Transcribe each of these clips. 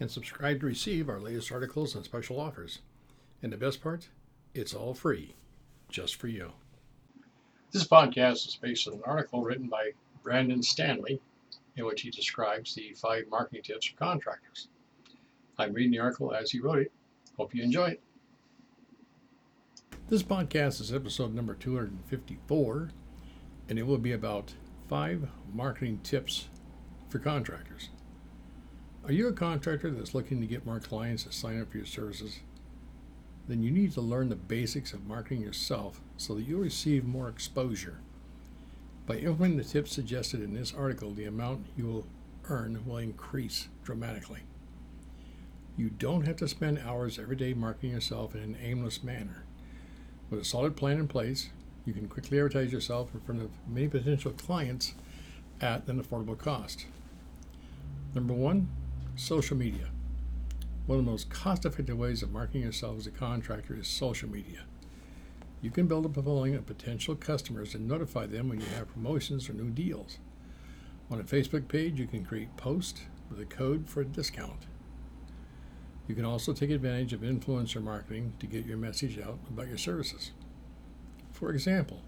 and subscribe to receive our latest articles and special offers. And the best part, it's all free, just for you. This podcast is based on an article written by Brandon Stanley, in which he describes the five marketing tips for contractors. I'm reading the article as he wrote it. Hope you enjoy it. This podcast is episode number 254, and it will be about five marketing tips for contractors. Are you a contractor that's looking to get more clients to sign up for your services? Then you need to learn the basics of marketing yourself so that you'll receive more exposure. By implementing the tips suggested in this article, the amount you will earn will increase dramatically. You don't have to spend hours every day marketing yourself in an aimless manner. With a solid plan in place, you can quickly advertise yourself in front of many potential clients at an affordable cost. Number one, Social media. One of the most cost effective ways of marketing yourself as a contractor is social media. You can build a following of potential customers and notify them when you have promotions or new deals. On a Facebook page, you can create posts with a code for a discount. You can also take advantage of influencer marketing to get your message out about your services. For example,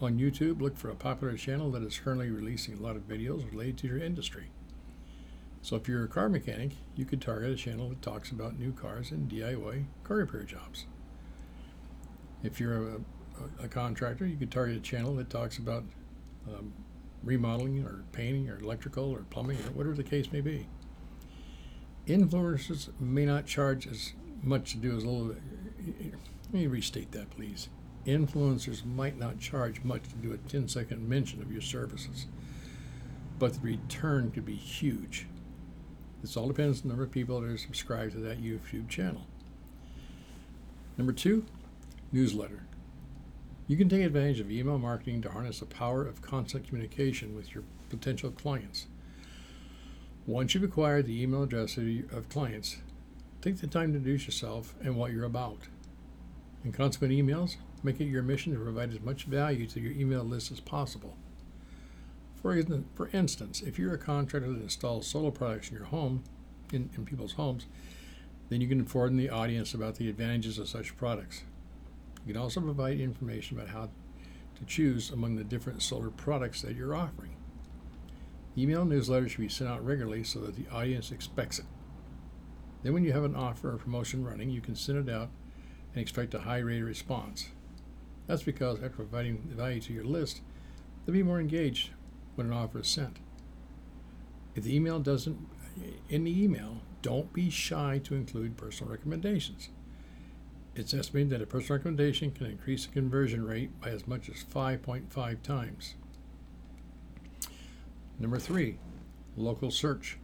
on YouTube, look for a popular channel that is currently releasing a lot of videos related to your industry. So if you're a car mechanic, you could target a channel that talks about new cars and DIY car repair jobs. If you're a, a contractor, you could target a channel that talks about um, remodeling or painting or electrical or plumbing or whatever the case may be. Influencers may not charge as much to do as a little. Let me restate that, please. Influencers might not charge much to do a 10 second mention of your services, but the return could be huge. This all depends on the number of people that are subscribed to that YouTube channel. Number two, newsletter. You can take advantage of email marketing to harness the power of constant communication with your potential clients. Once you've acquired the email address of clients, take the time to introduce yourself and what you're about. In consequent emails, make it your mission to provide as much value to your email list as possible. For, for instance, if you're a contractor that installs solar products in your home, in, in people's homes, then you can inform the audience about the advantages of such products. You can also provide information about how to choose among the different solar products that you're offering. Email newsletters should be sent out regularly so that the audience expects it. Then, when you have an offer or promotion running, you can send it out and expect a high rate of response. That's because after providing value to your list, they'll be more engaged when an offer is sent. If the email doesn't, in the email, don't be shy to include personal recommendations. It's estimated that a personal recommendation can increase the conversion rate by as much as 5.5 times. Number three, local search.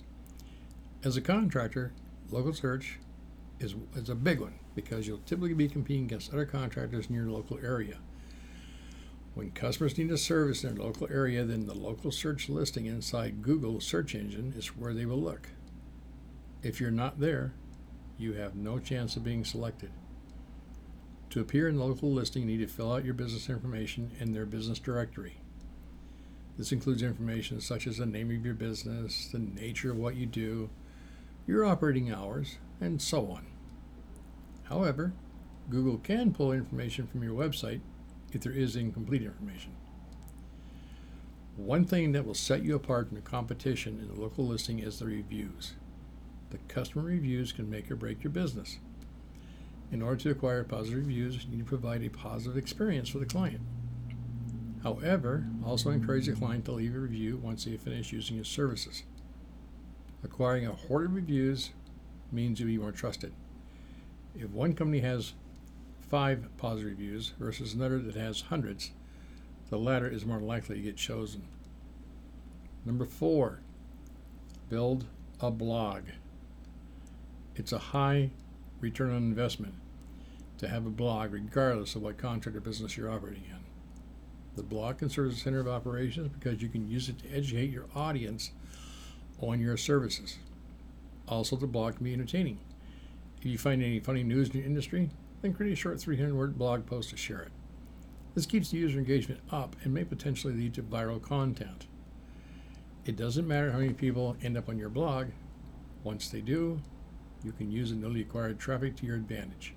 As a contractor, local search is, is a big one because you'll typically be competing against other contractors in your local area. When customers need a service in their local area, then the local search listing inside Google search engine is where they will look. If you're not there, you have no chance of being selected. To appear in the local listing, you need to fill out your business information in their business directory. This includes information such as the name of your business, the nature of what you do, your operating hours, and so on. However, Google can pull information from your website if there is incomplete information. One thing that will set you apart from the competition in the local listing is the reviews. The customer reviews can make or break your business. In order to acquire positive reviews, you need to provide a positive experience for the client. However, also encourage the client to leave a review once they finish using your services. Acquiring a horde of reviews means you'll be more trusted. If one company has five positive reviews versus another that has hundreds, the latter is more likely to get chosen. Number four, build a blog. It's a high return on investment to have a blog, regardless of what contractor business you're operating in. The blog can serve as a center of operations because you can use it to educate your audience on your services. Also, the blog can be entertaining. If you find any funny news in your industry, then create a short 300 word blog post to share it. This keeps the user engagement up and may potentially lead to viral content. It doesn't matter how many people end up on your blog. Once they do, you can use the newly acquired traffic to your advantage.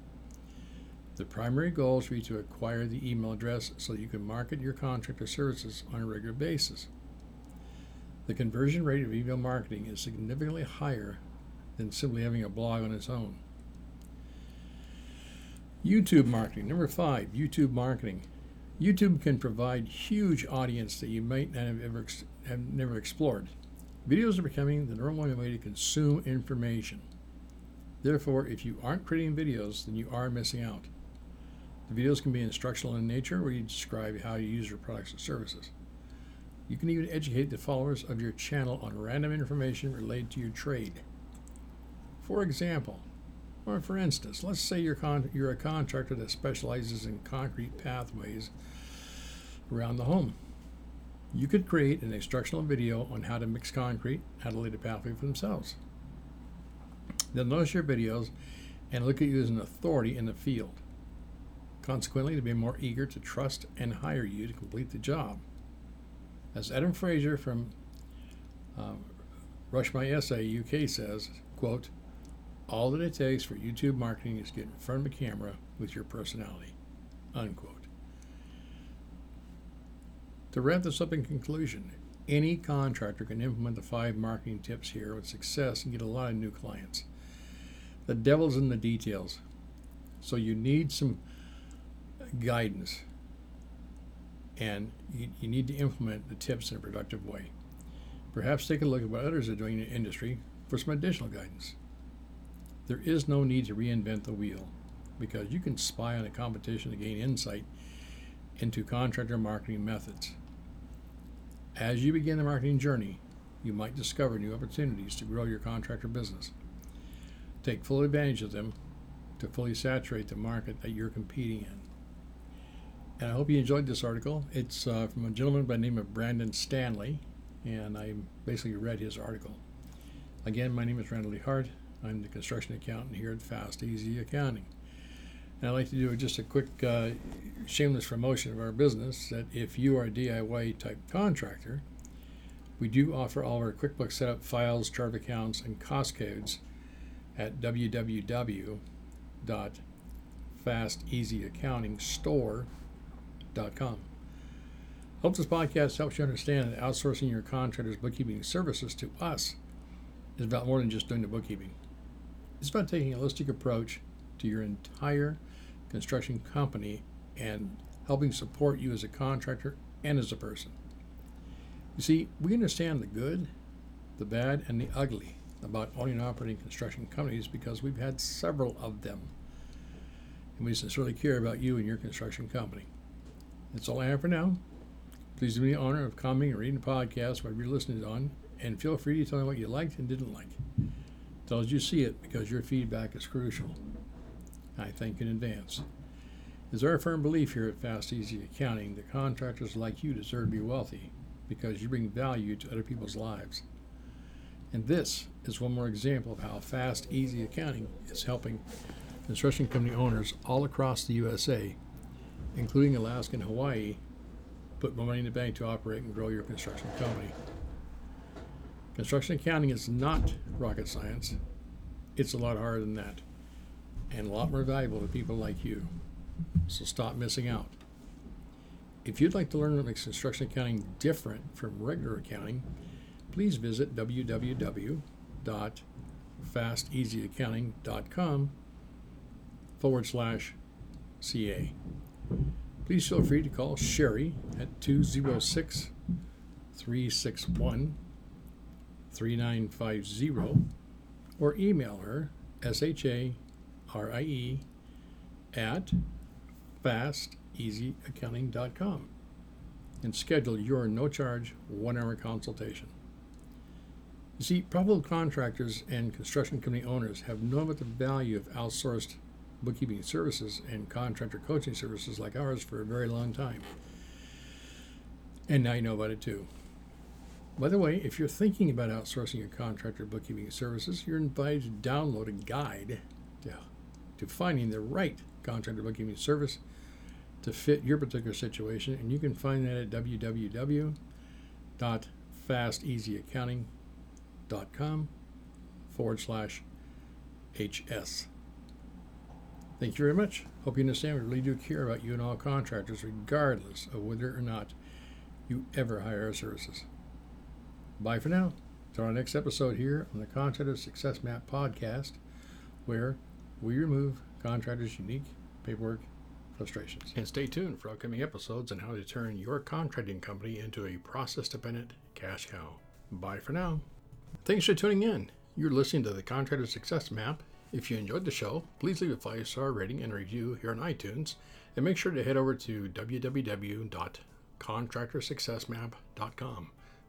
The primary goal for you to acquire the email address so that you can market your contractor services on a regular basis. The conversion rate of email marketing is significantly higher than simply having a blog on its own. YouTube marketing. Number five, YouTube marketing. YouTube can provide huge audience that you might not have ever have never explored. Videos are becoming the normal way to consume information. Therefore, if you aren't creating videos, then you are missing out. The videos can be instructional in nature, where you describe how you use your products or services. You can even educate the followers of your channel on random information related to your trade. For example, or for instance, let's say you're, con- you're a contractor that specializes in concrete pathways around the home. You could create an instructional video on how to mix concrete, how to lay the pathway for themselves. They'll notice your videos and look at you as an authority in the field. Consequently, they'll be more eager to trust and hire you to complete the job. As Adam Fraser from uh, Rush My Essay UK says, quote, all that it takes for YouTube marketing is get in front of a camera with your personality. Unquote. To wrap this up in conclusion, any contractor can implement the five marketing tips here with success and get a lot of new clients. The devil's in the details. So you need some guidance and you, you need to implement the tips in a productive way. Perhaps take a look at what others are doing in the industry for some additional guidance. There is no need to reinvent the wheel because you can spy on a competition to gain insight into contractor marketing methods. As you begin the marketing journey, you might discover new opportunities to grow your contractor business. Take full advantage of them to fully saturate the market that you're competing in. And I hope you enjoyed this article. It's uh, from a gentleman by the name of Brandon Stanley, and I basically read his article. Again, my name is Randall Lee Hart. I'm the construction accountant here at Fast Easy Accounting. And I'd like to do just a quick uh, shameless promotion of our business that if you are a DIY type contractor, we do offer all our QuickBooks setup files, chart accounts, and cost codes at www.fasteasyaccountingstore.com. Hope this podcast helps you understand that outsourcing your contractor's bookkeeping services to us is about more than just doing the bookkeeping. It's about taking a holistic approach to your entire construction company and helping support you as a contractor and as a person. You see, we understand the good, the bad, and the ugly about owning and operating construction companies because we've had several of them. And we sincerely care about you and your construction company. That's all I have for now. Please do me the honor of commenting or reading the podcast, whatever you're listening on, and feel free to tell me what you liked and didn't like. Tell us you see it because your feedback is crucial. I thank in advance. It's our firm belief here at Fast Easy Accounting that contractors like you deserve to be wealthy because you bring value to other people's lives. And this is one more example of how Fast Easy Accounting is helping construction company owners all across the USA, including Alaska and Hawaii, put more money in the bank to operate and grow your construction company. Construction accounting is not rocket science. It's a lot harder than that and a lot more valuable to people like you. So stop missing out. If you'd like to learn what makes construction accounting different from regular accounting, please visit www.fasteasyaccounting.com forward slash CA. Please feel free to call Sherry at 206 361 3950 or email her sha rie at fasteasyaccounting.com and schedule your no charge one hour consultation. You see, profitable contractors and construction company owners have known about the value of outsourced bookkeeping services and contractor coaching services like ours for a very long time. And now you know about it too. By the way, if you're thinking about outsourcing your contractor bookkeeping services, you're invited to download a guide to, to finding the right contractor bookkeeping service to fit your particular situation, and you can find that at www.fasteasyaccounting.com forward slash HS. Thank you very much. Hope you understand we really do care about you and all contractors, regardless of whether or not you ever hire our services. Bye for now. Till our next episode here on the Contractor Success Map podcast, where we remove contractors' unique paperwork frustrations. And stay tuned for upcoming episodes on how to turn your contracting company into a process dependent cash cow. Bye for now. Thanks for tuning in. You're listening to the Contractor Success Map. If you enjoyed the show, please leave a five star rating and review here on iTunes. And make sure to head over to www.contractorsuccessmap.com